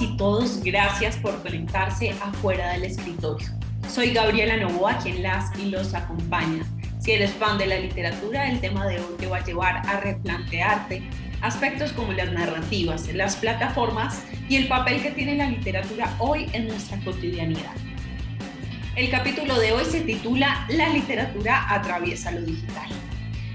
y todos, gracias por conectarse afuera del escritorio. Soy Gabriela Novoa, quien las y los acompaña. Si eres fan de la literatura, el tema de hoy te va a llevar a replantearte aspectos como las narrativas, las plataformas y el papel que tiene la literatura hoy en nuestra cotidianidad. El capítulo de hoy se titula La literatura atraviesa lo digital.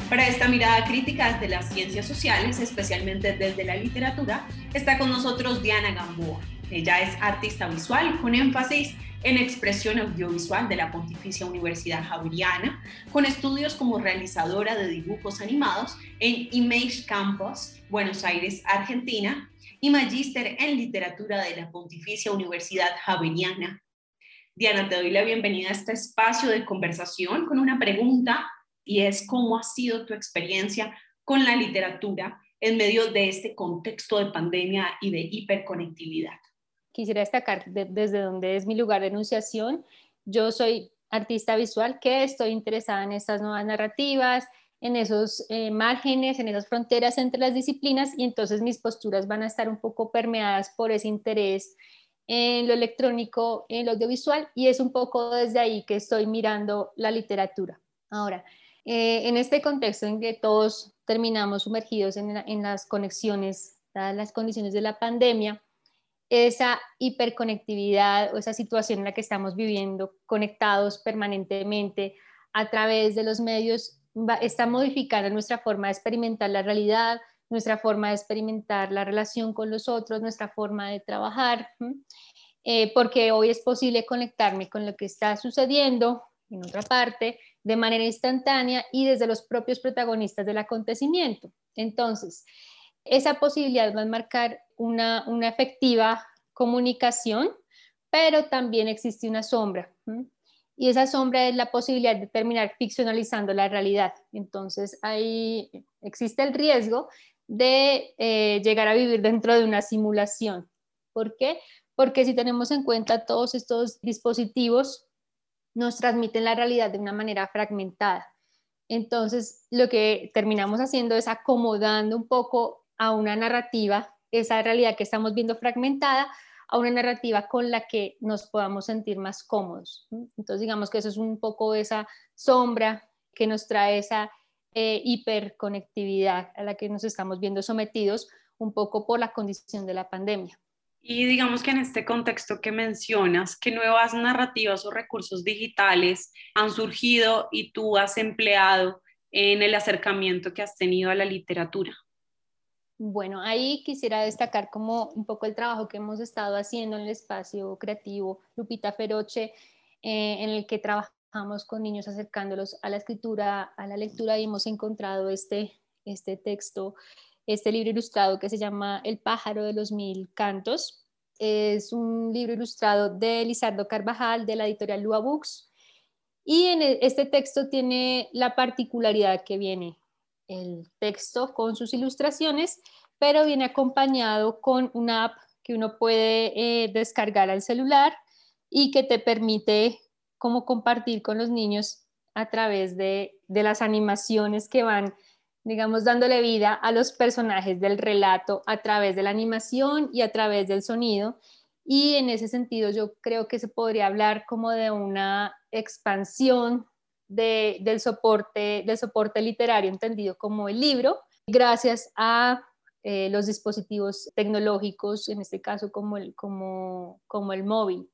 Para esta mirada crítica desde las ciencias sociales, especialmente desde la literatura, está con nosotros Diana Gamboa. Ella es artista visual con énfasis en expresión audiovisual de la Pontificia Universidad Javeriana, con estudios como realizadora de dibujos animados en Image Campus, Buenos Aires, Argentina, y magíster en literatura de la Pontificia Universidad Javeriana. Diana, te doy la bienvenida a este espacio de conversación con una pregunta y es cómo ha sido tu experiencia con la literatura en medio de este contexto de pandemia y de hiperconectividad. Quisiera destacar desde donde es mi lugar de enunciación. Yo soy artista visual que estoy interesada en estas nuevas narrativas, en esos eh, márgenes, en esas fronteras entre las disciplinas y entonces mis posturas van a estar un poco permeadas por ese interés en lo electrónico, en lo audiovisual y es un poco desde ahí que estoy mirando la literatura. Ahora, eh, en este contexto en que todos terminamos sumergidos en, las conexiones, dadas las condiciones de la pandemia, esa hiperconectividad o esa situación en la que estamos viviendo conectados permanentemente a través de los medios está modificando nuestra forma de experimentar la realidad, nuestra forma de experimentar la relación con los otros, nuestra forma de trabajar, eh, porque hoy es posible conectarme con lo que está sucediendo en otra parte, de manera instantánea y desde los propios protagonistas del acontecimiento. Entonces, esa posibilidad va a marcar una, una efectiva comunicación, pero también existe una sombra. Y esa sombra es la posibilidad de terminar ficcionalizando la realidad. Entonces, ahí existe el riesgo de eh, llegar a vivir dentro de una simulación. ¿Por qué? Porque si tenemos en cuenta todos estos dispositivos nos transmiten la realidad de una manera fragmentada. Entonces, lo que terminamos haciendo es acomodando un poco a una narrativa, esa realidad que estamos viendo fragmentada, a una narrativa con la que nos podamos sentir más cómodos. Entonces, digamos que eso es un poco esa sombra que nos trae esa eh, hiperconectividad a la que nos estamos viendo sometidos un poco por la condición de la pandemia. Y digamos que en este contexto que mencionas, ¿qué nuevas narrativas o recursos digitales han surgido y tú has empleado en el acercamiento que has tenido a la literatura? Bueno, ahí quisiera destacar como un poco el trabajo que hemos estado haciendo en el espacio creativo Lupita Feroche, eh, en el que trabajamos con niños acercándolos a la escritura, a la lectura y hemos encontrado este, este texto este libro ilustrado que se llama El pájaro de los mil cantos. Es un libro ilustrado de Lizardo Carvajal de la editorial Lua Books. Y en e, este texto tiene la particularidad que viene el texto con sus ilustraciones, pero viene acompañado con una app que uno puede eh, descargar al celular y que te permite como compartir con los niños a través de, de las animaciones que van digamos, dándole vida a los personajes del relato a través de la animación y a través del sonido. Y en ese sentido yo creo que se podría hablar como de una expansión del, soporte, del soporte literario entendido como el libro, gracias a eh, los dispositivos tecnológicos, en este caso como el, como, como el móvil.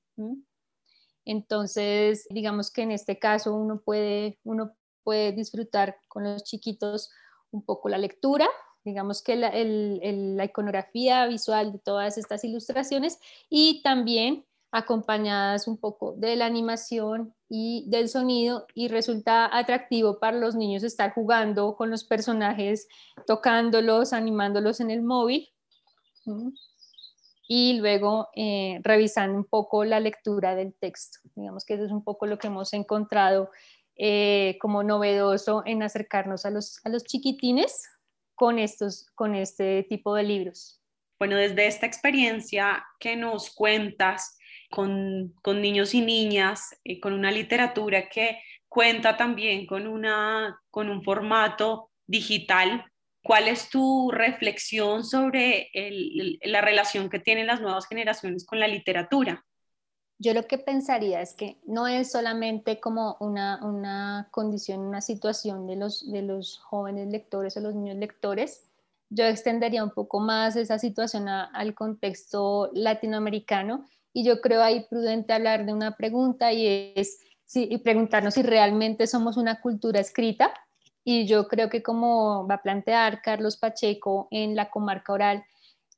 Entonces, digamos que en este caso uno puede, uno puede disfrutar con los chiquitos un poco la lectura, digamos que la, iconografía visual de todas estas ilustraciones y también acompañadas un poco de la animación y del sonido y resulta atractivo para los niños estar jugando con los personajes, tocándolos, animándolos en el móvil y luego eh, revisando un poco la lectura del texto. Digamos que eso es un poco lo que hemos encontrado eh, como novedoso en acercarnos a los, a los chiquitines con, estos, con este tipo de libros. Bueno, desde esta experiencia que nos cuentas con, con niños y niñas, eh, con una literatura que cuenta también con, una, con un formato digital, ¿Cuál es tu reflexión sobre la relación que tienen las nuevas generaciones con la literatura? Yo lo que pensaría es que no es solamente como una, una condición, una situación de los, de los jóvenes lectores o los niños lectores. Yo extendería un poco más esa situación al contexto latinoamericano y yo creo ahí prudente hablar de una pregunta y es si, y preguntarnos si realmente somos una cultura escrita y yo creo que como va a plantear Carlos Pacheco en la comarca oral,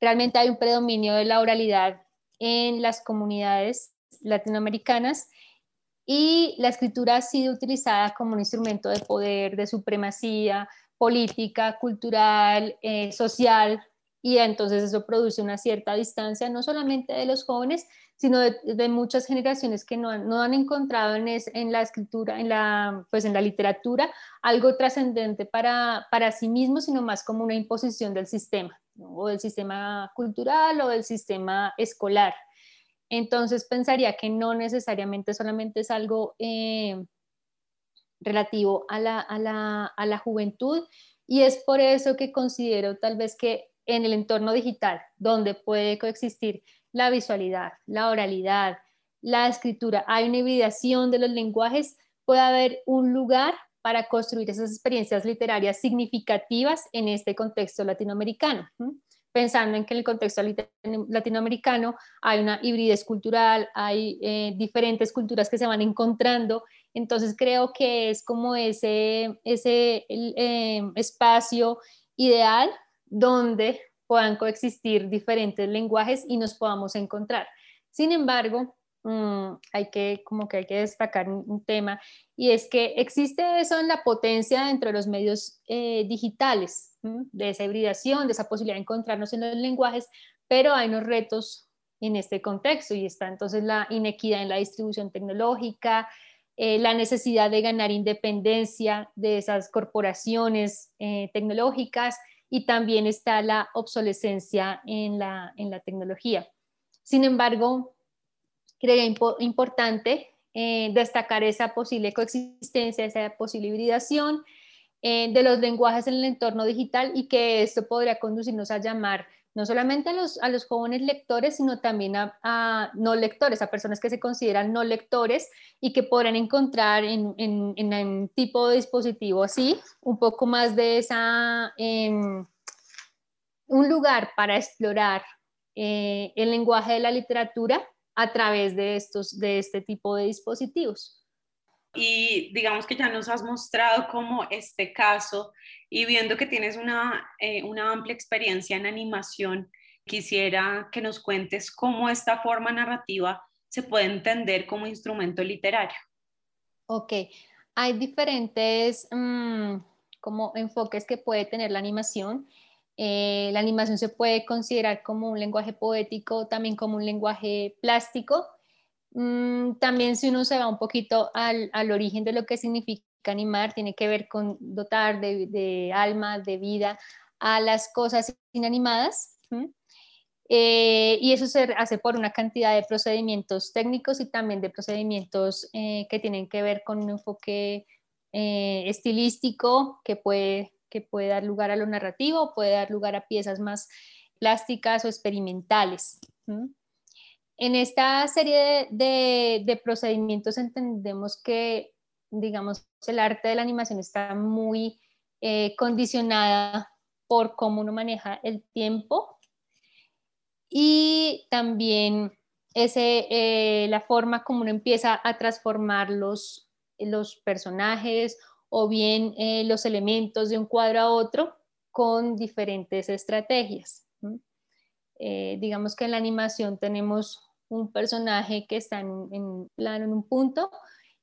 realmente hay un predominio de la oralidad en las comunidades latinoamericanas y la escritura ha sido utilizada como un instrumento de poder, de supremacía política, cultural, eh, social, y entonces eso produce una cierta distancia, no solamente de los jóvenes, sino de, muchas generaciones que no han, no han encontrado en, en, la escritura, en la, pues en la literatura, algo trascendente para, para sí mismos, sino más como una imposición del sistema, o del sistema cultural o del sistema escolar. Entonces pensaría que no necesariamente solamente es algo eh, relativo a la, a, la, a la juventud y es por eso que considero tal vez que en el entorno digital, donde puede coexistir la visualidad, la oralidad, la escritura, hay una hibridación de los lenguajes, puede haber un lugar para construir esas experiencias literarias significativas en este contexto latinoamericano. Pensando en que en el contexto latinoamericano hay una hibridez cultural, hay eh, diferentes culturas que se van encontrando, entonces creo que es como ese, ese eh, espacio ideal donde puedan coexistir diferentes lenguajes y nos podamos encontrar. Sin embargo, mm, hay que, como que hay que destacar un, tema, y es que existe eso en la potencia dentro de los medios eh, digitales, de esa hibridación, de esa posibilidad de encontrarnos en los lenguajes, pero hay unos retos en este contexto y está entonces la inequidad en la distribución tecnológica, eh, la necesidad de ganar independencia de esas corporaciones eh, tecnológicas, y también está la obsolescencia en la, en la tecnología. Sin embargo, creía importante eh, destacar esa posible coexistencia, esa posible hibridación eh, de los lenguajes en el entorno digital y que esto podría conducirnos a llamar no solamente a los, a los jóvenes lectores, sino también a, no lectores, a personas que se consideran no lectores y que podrán encontrar en, en, un tipo de dispositivo así un poco más de esa, em, un lugar para explorar eh, el lenguaje de la literatura a través de, estos, de este tipo de dispositivos. Y digamos que ya nos has mostrado cómo este caso y viendo que tienes una, eh, una amplia experiencia en animación, quisiera que nos cuentes cómo esta forma narrativa se puede entender como instrumento literario. Ok, hay diferentes mm, como enfoques que puede tener la animación. Eh, la animación se puede considerar como un lenguaje poético, también como un lenguaje plástico. Mm, también si uno se va un poquito al, al origen de lo que significa animar tiene que ver con dotar de, alma, de vida a las cosas inanimadas. Eh, y eso se hace por una cantidad de procedimientos técnicos y también de procedimientos eh, que tienen que ver con un enfoque eh, estilístico que puede, que puede dar lugar a lo narrativo, puede dar lugar a piezas más plásticas o experimentales. En esta serie de procedimientos entendemos que digamos, el arte de la animación está muy eh, condicionada por cómo uno maneja el tiempo y también ese, eh, la forma como uno empieza a transformar los, los personajes o bien eh, los elementos de un cuadro a otro con diferentes estrategias. digamos que en la animación tenemos un personaje que está en, en plano en un punto,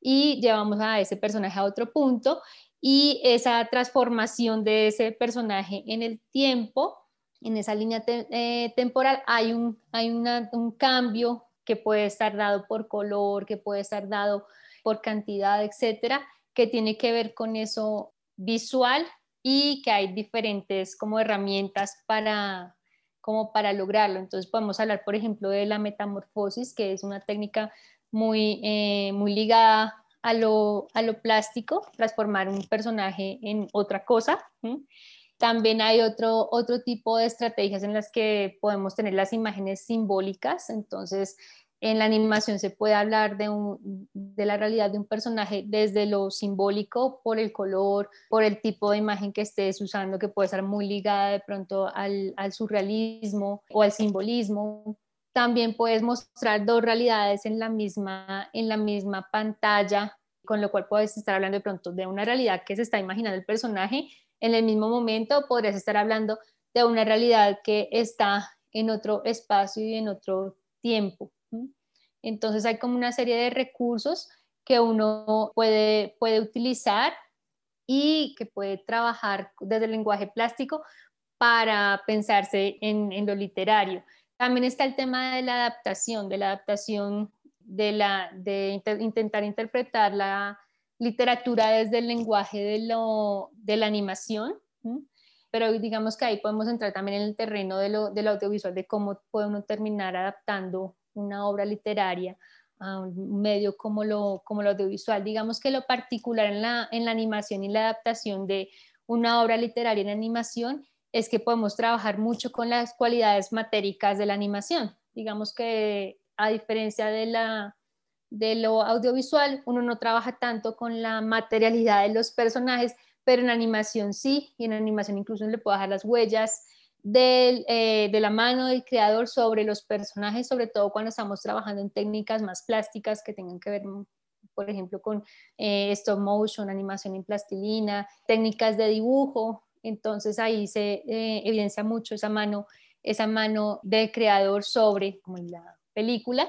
y llevamos a ese personaje a otro punto y esa transformación de ese personaje en el tiempo, en esa línea eh, temporal, hay, un, hay un cambio que puede estar dado por color, que puede estar dado por cantidad, etcétera, que tiene que ver con eso visual y que hay diferentes como herramientas para como para lograrlo. Entonces podemos hablar, por ejemplo, de la metamorfosis, que es una técnica muy, eh, muy ligada a lo, a lo, plástico, transformar un personaje en otra cosa. También hay otro, otro tipo de estrategias en las que podemos tener las imágenes simbólicas. Entonces, en la animación se puede hablar de, la realidad de un personaje desde lo simbólico, por el color, por el tipo de imagen que estés usando, que puede estar muy ligada de pronto al, al surrealismo o al simbolismo. También puedes mostrar dos realidades en la misma, en la misma pantalla, con lo cual puedes estar hablando de pronto de una realidad que se está imaginando el personaje. En el mismo momento podrías estar hablando de una realidad que está en otro espacio y en otro tiempo. Entonces hay como una serie de recursos que uno puede, puede utilizar y que puede trabajar desde el lenguaje plástico para pensarse en, lo literario. También está el tema de la adaptación, de la adaptación de, la, de intentar interpretar la literatura desde el lenguaje de, lo, de la animación, pero digamos que ahí podemos entrar también en el terreno de lo, del audiovisual, de cómo uno terminar adaptando una obra literaria un medio como lo, como lo audiovisual. Digamos que lo particular en la, en la animación y la adaptación de una obra literaria en animación es que podemos trabajar mucho con las cualidades matéricas de la animación. Digamos que a diferencia de, la, de lo audiovisual, uno no trabaja tanto con la materialidad de los personajes, pero en animación sí, y en animación incluso le puedo dejar las huellas eh, de la mano del creador sobre los personajes, sobre todo cuando estamos trabajando en técnicas más plásticas que tengan que ver, mm, por ejemplo, con eh, stop motion, animación en plastilina, técnicas de dibujo. Entonces ahí se eh, evidencia mucho esa mano, esa mano del creador sobre como la película.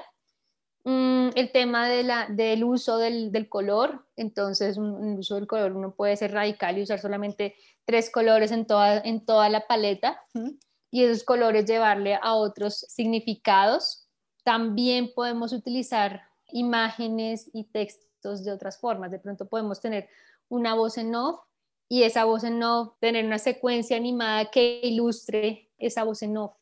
Mm, el tema de la, del uso del, del color, entonces un, el uso del color uno puede ser radical y usar solamente tres colores en toda, en toda la paleta y esos colores llevarle a otros significados. También podemos utilizar imágenes y textos de otras formas. De pronto podemos tener una voz en off y esa voz en off tener una secuencia animada que ilustre esa voz en off.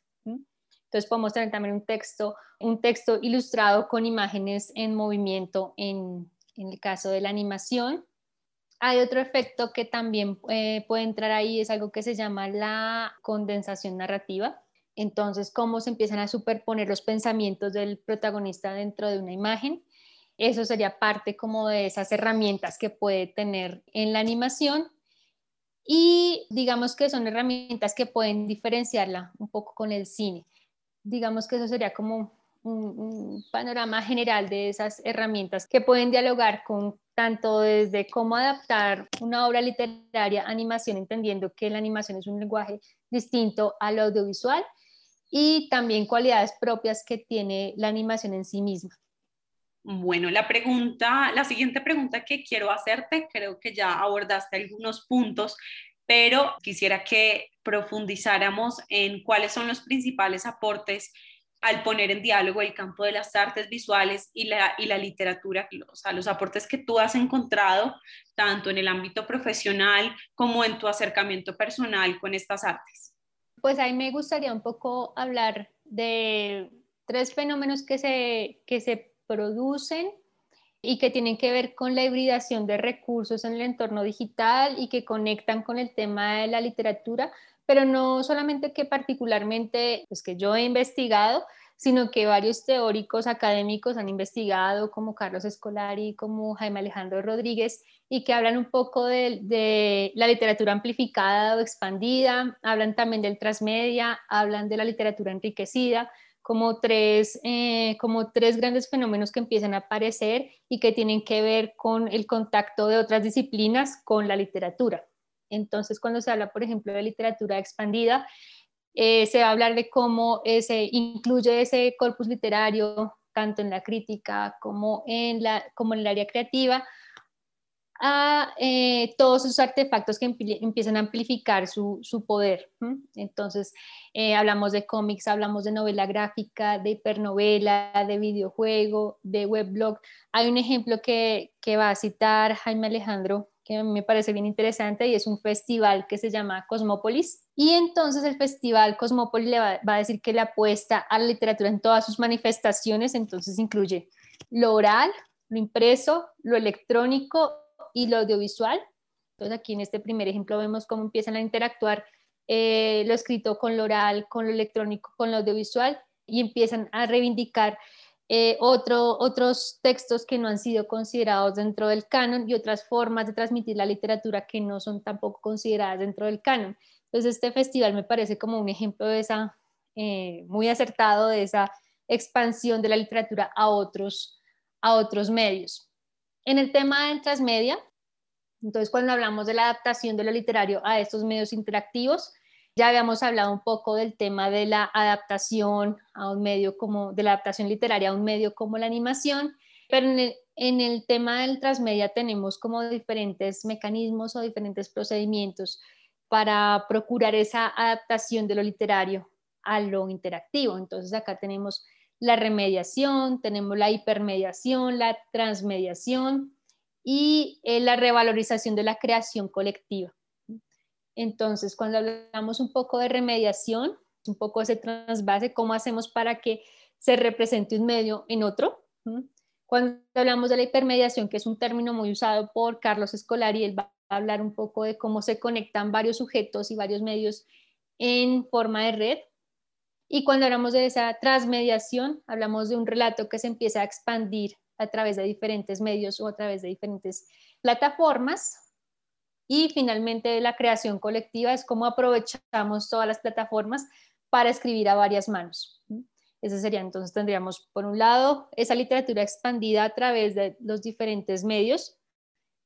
Entonces podemos tener también un texto, un texto ilustrado con imágenes en movimiento en, en el caso de la animación. Hay otro efecto que también eh, puede entrar ahí, es algo que se llama la condensación narrativa. Entonces, cómo se empiezan a superponer los pensamientos del protagonista dentro de una imagen. Eso sería parte como de esas herramientas que puede tener en la animación. Y digamos que son herramientas que pueden diferenciarla un poco con el cine. Digamos que eso sería como un, panorama general de esas herramientas que pueden dialogar con tanto desde cómo adaptar una obra literaria a animación, entendiendo que la animación es un lenguaje distinto al audiovisual, y también cualidades propias que tiene la animación en sí misma. Bueno, la pregunta, la siguiente pregunta que quiero hacerte, creo que ya abordaste algunos puntos, pero quisiera que profundizáramos en cuáles son los principales aportes al poner en diálogo el campo de las artes visuales y la, y la literatura, o sea, los aportes que tú has encontrado tanto en el ámbito profesional como en tu acercamiento personal con estas artes. Pues ahí me gustaría un poco hablar de tres fenómenos que se, que se producen y que tienen que ver con la hibridación de recursos en el entorno digital y que conectan con el tema de la literatura, pero no solamente que particularmente, pues que yo he investigado, sino que varios teóricos académicos han investigado, como Carlos Escolari, como Jaime Alejandro Rodríguez, y que hablan un poco de, la literatura amplificada o expandida, hablan también del transmedia, hablan de la literatura enriquecida, como tres, eh, como tres grandes fenómenos que empiezan a aparecer y que tienen que ver con el contacto de otras disciplinas con la literatura. Entonces, cuando se habla, por ejemplo, de literatura expandida, eh, se va a hablar de cómo se incluye ese corpus literario, tanto en la crítica como en, la, como en el área creativa, a eh, todos esos artefactos que empiezan a amplificar su, su poder. Entonces, eh, hablamos de cómics, hablamos de novela gráfica, de hipernovela, de videojuego, de weblog. Hay un ejemplo que, que va a citar Jaime Alejandro que me parece bien interesante y es un festival que se llama Cosmópolis. Y entonces el festival Cosmópolis le va, a decir que le apuesta a la literatura en todas sus manifestaciones, entonces incluye lo oral, lo impreso, lo electrónico y lo audiovisual. Entonces aquí en este primer ejemplo vemos cómo empiezan a interactuar eh, lo escrito con lo oral, con lo electrónico, con lo audiovisual y empiezan a reivindicar eh, otros textos que no han sido considerados dentro del canon y otras formas de transmitir la literatura que no son tampoco consideradas dentro del canon. Entonces este festival me parece como un ejemplo de esa, eh, muy acertado de esa expansión de la literatura a otros, a otros medios. En el tema del transmedia, entonces cuando hablamos de la adaptación de lo literario a estos medios interactivos, ya habíamos hablado un poco del tema de la adaptación a un medio como, de la adaptación literaria a un medio como la animación, pero en el, tema del transmedia tenemos como diferentes mecanismos o diferentes procedimientos para procurar esa adaptación de lo literario a lo interactivo. Entonces acá tenemos la remediación, tenemos la hipermediación, la transmediación y eh, la revalorización de la creación colectiva. Entonces, cuando hablamos un poco de remediación, un poco ese transvase, ¿cómo hacemos para que se represente un medio en otro? Cuando hablamos de la hipermediación, que es un término muy usado por Carlos Escolari, él va a hablar un poco de cómo se conectan varios sujetos y varios medios en forma de red. Y cuando hablamos de esa transmediación, hablamos de un relato que se empieza a expandir a través de diferentes medios o a través de diferentes plataformas y finalmente la creación colectiva es cómo aprovechamos todas las plataformas para escribir a varias manos. Ese sería entonces, tendríamos por un lado esa literatura expandida a través de los diferentes medios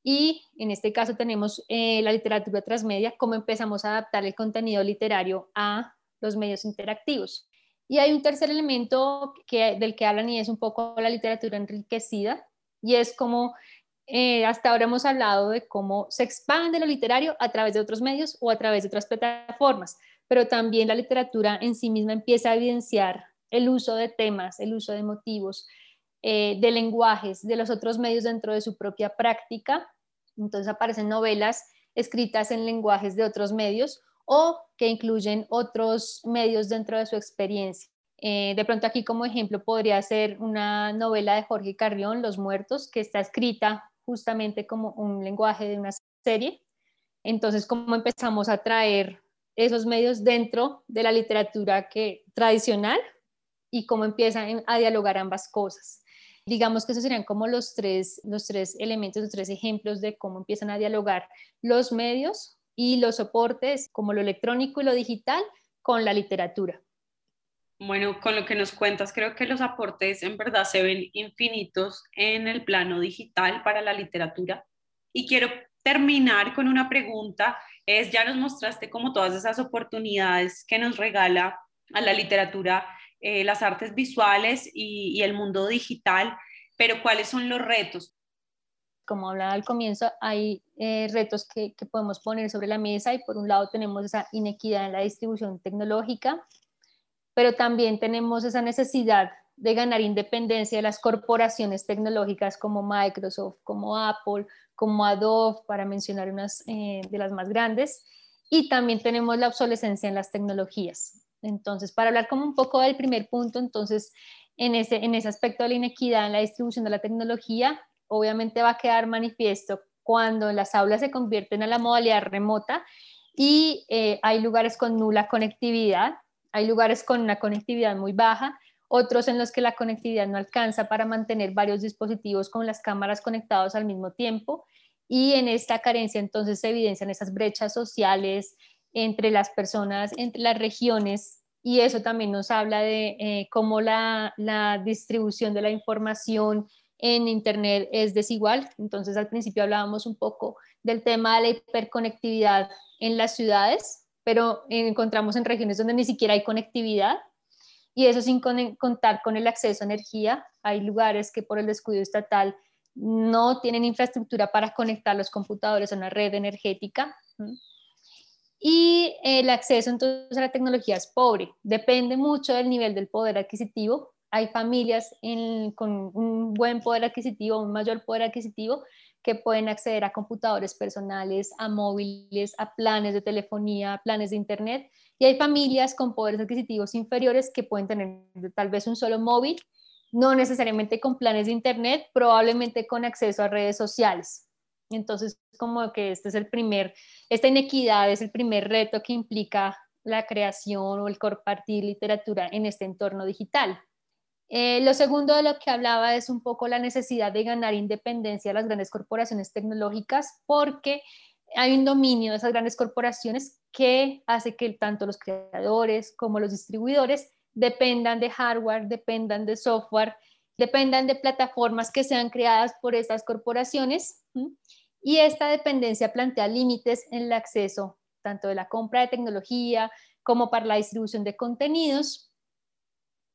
y en este caso tenemos eh, la literatura transmedia, cómo empezamos a adaptar el contenido literario a los medios interactivos. Y hay un tercer elemento que, del que hablan y es un poco la literatura enriquecida y es como eh, hasta ahora hemos hablado de cómo se expande lo literario a través de otros medios o a través de otras plataformas, pero también la literatura en sí misma empieza a evidenciar el uso de temas, el uso de motivos, eh, de lenguajes, de los otros medios dentro de su propia práctica. Entonces aparecen novelas escritas en lenguajes de otros medios o que incluyen otros medios dentro de su experiencia. Eh, de pronto aquí como ejemplo podría ser una novela de Jorge Carrión, Los Muertos, que está escrita justamente como un lenguaje de una serie. Entonces, ¿cómo empezamos a traer esos medios dentro de la literatura que, tradicional y cómo empiezan a dialogar ambas cosas? Digamos que esos serían como los tres, los tres elementos, los tres ejemplos de cómo empiezan a dialogar los medios y los soportes, como lo electrónico y lo digital, con la literatura. Bueno, con lo que nos cuentas, creo que los aportes en verdad se ven infinitos en el plano digital para la literatura. Y quiero terminar con una pregunta, es ya nos mostraste como todas esas oportunidades que nos regala a la literatura eh, las artes visuales y, el mundo digital, pero ¿cuáles son los retos? Como hablaba al comienzo, hay eh, retos que, que podemos poner sobre la mesa y por un lado tenemos esa inequidad en la distribución tecnológica, pero también tenemos esa necesidad de ganar independencia de las corporaciones tecnológicas como Microsoft, como Apple, como Adobe, para mencionar unas eh, de las más grandes. Y también tenemos la obsolescencia en las tecnologías. Entonces, para hablar como un poco del primer punto, entonces, en ese, en ese aspecto de la inequidad en la distribución de la tecnología, obviamente va a quedar manifiesto cuando las aulas se convierten a la modalidad remota y eh, hay lugares con nula conectividad, hay lugares con una conectividad muy baja, otros en los que la conectividad no alcanza para mantener varios dispositivos con las cámaras conectados al mismo tiempo. Y en esta carencia entonces se evidencian esas brechas sociales entre las personas, entre las regiones, y eso también nos habla de eh, cómo la, la distribución de la información en Internet es desigual. Entonces al principio hablábamos un poco del tema de la hiperconectividad en las ciudades, pero encontramos en regiones donde ni siquiera hay conectividad y eso sin contar con el acceso a energía. Hay lugares que por el descuido estatal no tienen infraestructura para conectar los computadores a una red energética. Y el acceso entonces a la tecnología es pobre, depende mucho del nivel del poder adquisitivo. Hay familias con un buen poder adquisitivo, un mayor poder adquisitivo, que pueden acceder a computadores personales, a móviles, a planes de telefonía, a planes de internet. Y hay familias con poderes adquisitivos inferiores que pueden tener tal vez un solo móvil, no necesariamente con planes de internet, probablemente con acceso a redes sociales. Entonces, como que este es el primer, esta inequidad es el primer reto que implica la creación o el compartir literatura en este entorno digital. Eh, lo segundo de lo que hablaba es un poco la necesidad de ganar independencia de las grandes corporaciones tecnológicas porque hay un dominio de esas grandes corporaciones que hace que tanto los creadores como los distribuidores dependan de hardware, dependan de software, dependan de plataformas que sean creadas por estas corporaciones. Y esta dependencia plantea límites en el acceso tanto de la compra de tecnología como para la distribución de contenidos,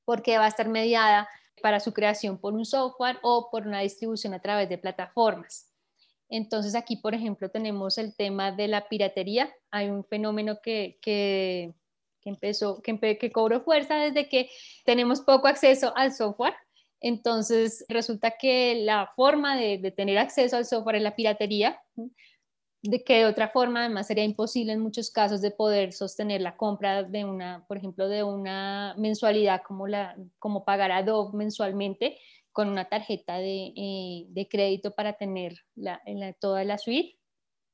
porque va a estar mediada para su creación por un software o por una distribución a través de plataformas. Entonces aquí, por ejemplo, tenemos el tema de la piratería. Hay un fenómeno que, que, empezó, que, que cobró fuerza desde que tenemos poco acceso al software. Entonces resulta que la forma de, de tener acceso al software es la piratería de que de otra forma además sería imposible en muchos casos de poder sostener la compra de una, por ejemplo, de una mensualidad como, la, como pagar Adobe mensualmente con una tarjeta de, eh, crédito para tener la, toda la suite.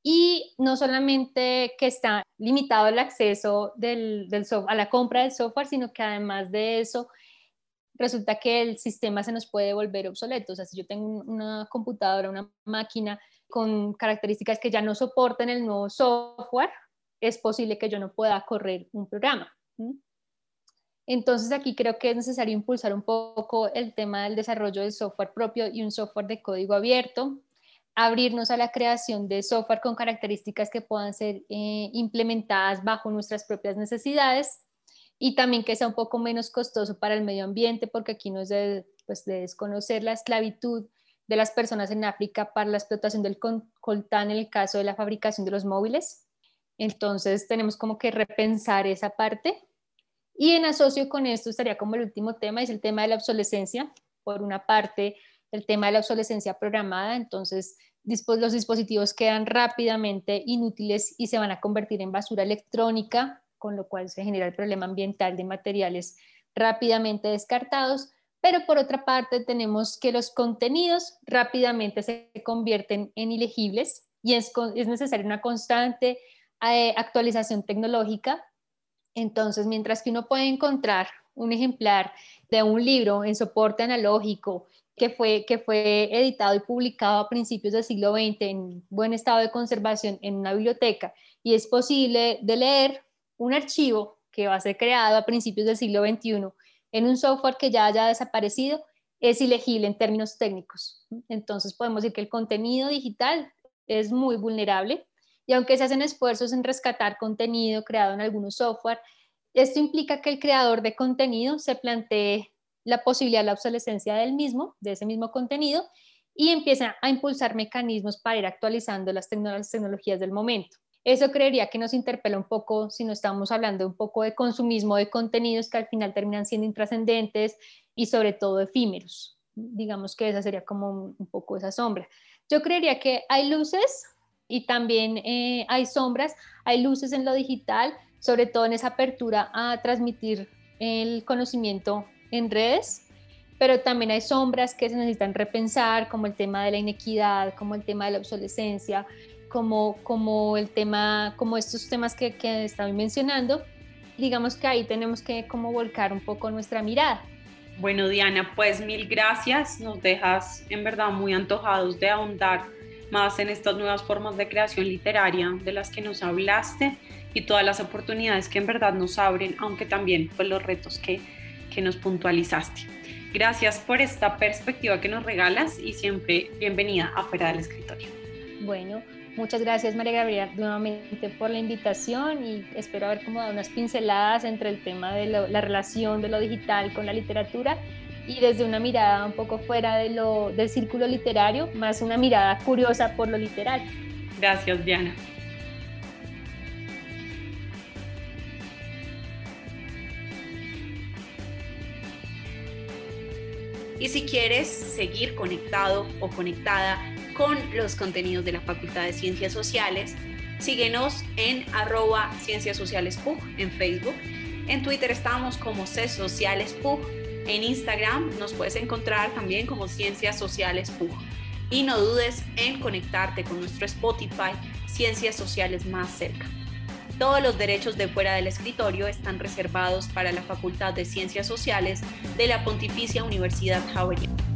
Y no solamente que está limitado el acceso del, del a la compra del software, sino que además de eso, resulta que el sistema se nos puede volver obsoleto. O sea, si yo tengo una computadora, una máquina con características que ya no soporten el nuevo software, es posible que yo no pueda correr un programa. Entonces aquí creo que es necesario impulsar un poco el tema del desarrollo del software propio y un software de código abierto, abrirnos a la creación de software con características que puedan ser eh, implementadas bajo nuestras propias necesidades y también que sea un poco menos costoso para el medio ambiente, porque aquí no es de, pues, de desconocer la esclavitud de las personas en África para la explotación del coltán en el caso de la fabricación de los móviles. Entonces tenemos como que repensar esa parte. Y en asocio con esto estaría como el último tema, es el tema de la obsolescencia. Por una parte, el tema de la obsolescencia programada, entonces los dispositivos quedan rápidamente inútiles y se van a convertir en basura electrónica, con lo cual se genera el problema ambiental de materiales rápidamente descartados pero por otra parte tenemos que los contenidos rápidamente se convierten en ilegibles y es, es necesaria una constante eh, actualización tecnológica. Entonces, mientras que uno puede encontrar un ejemplar de un libro en soporte analógico que fue, que fue editado y publicado a principios del siglo XX en buen estado de conservación en una biblioteca y es posible de leer un archivo que va a ser creado a principios del siglo XXI en un software que ya haya desaparecido, es ilegible en términos técnicos. Entonces podemos decir que el contenido digital es muy vulnerable y aunque se hacen esfuerzos en rescatar contenido creado en algunos software, esto implica que el creador de contenido se plantee la posibilidad de la obsolescencia del mismo, de ese mismo contenido, y empieza a impulsar mecanismos para ir actualizando las tecnologías del momento. Eso creería que nos interpela un poco si no estamos hablando un poco de consumismo de contenidos que al final terminan siendo intrascendentes y sobre todo efímeros. Digamos que esa sería como un, poco esa sombra. Yo creería que hay luces y también eh, hay sombras, hay luces en lo digital, sobre todo en esa apertura a transmitir el conocimiento en redes, pero también hay sombras que se necesitan repensar, como el tema de la inequidad, como el tema de la obsolescencia, como, como el tema, como estos temas que, que estaba mencionando, digamos que ahí tenemos que como volcar un poco nuestra mirada. Bueno, Diana, pues mil gracias. Nos dejas en verdad muy antojados de ahondar más en estas nuevas formas de creación literaria de las que nos hablaste y todas las oportunidades que en verdad nos abren, aunque también pues los retos que, que nos puntualizaste. Gracias por esta perspectiva que nos regalas y siempre bienvenida a Fuera del Escritorio. Bueno, Muchas gracias María Gabriela nuevamente por la invitación y espero haber como dado unas pinceladas entre el tema de la relación de lo digital con la literatura y desde una mirada un poco fuera de lo, del círculo literario, más una mirada curiosa por lo literario. Gracias Diana. Y si quieres seguir conectado o conectada con los contenidos de la Facultad de Ciencias Sociales. Síguenos en arroba Ciencias Sociales PUG en Facebook. En Twitter estamos como C Sociales. En Instagram nos puedes encontrar también como Ciencias Sociales PUG. y no dudes en conectarte con nuestro Spotify Ciencias Sociales más cerca. Todos los derechos de fuera del escritorio están reservados para la Facultad de Ciencias Sociales de la Pontificia Universidad Javeriana.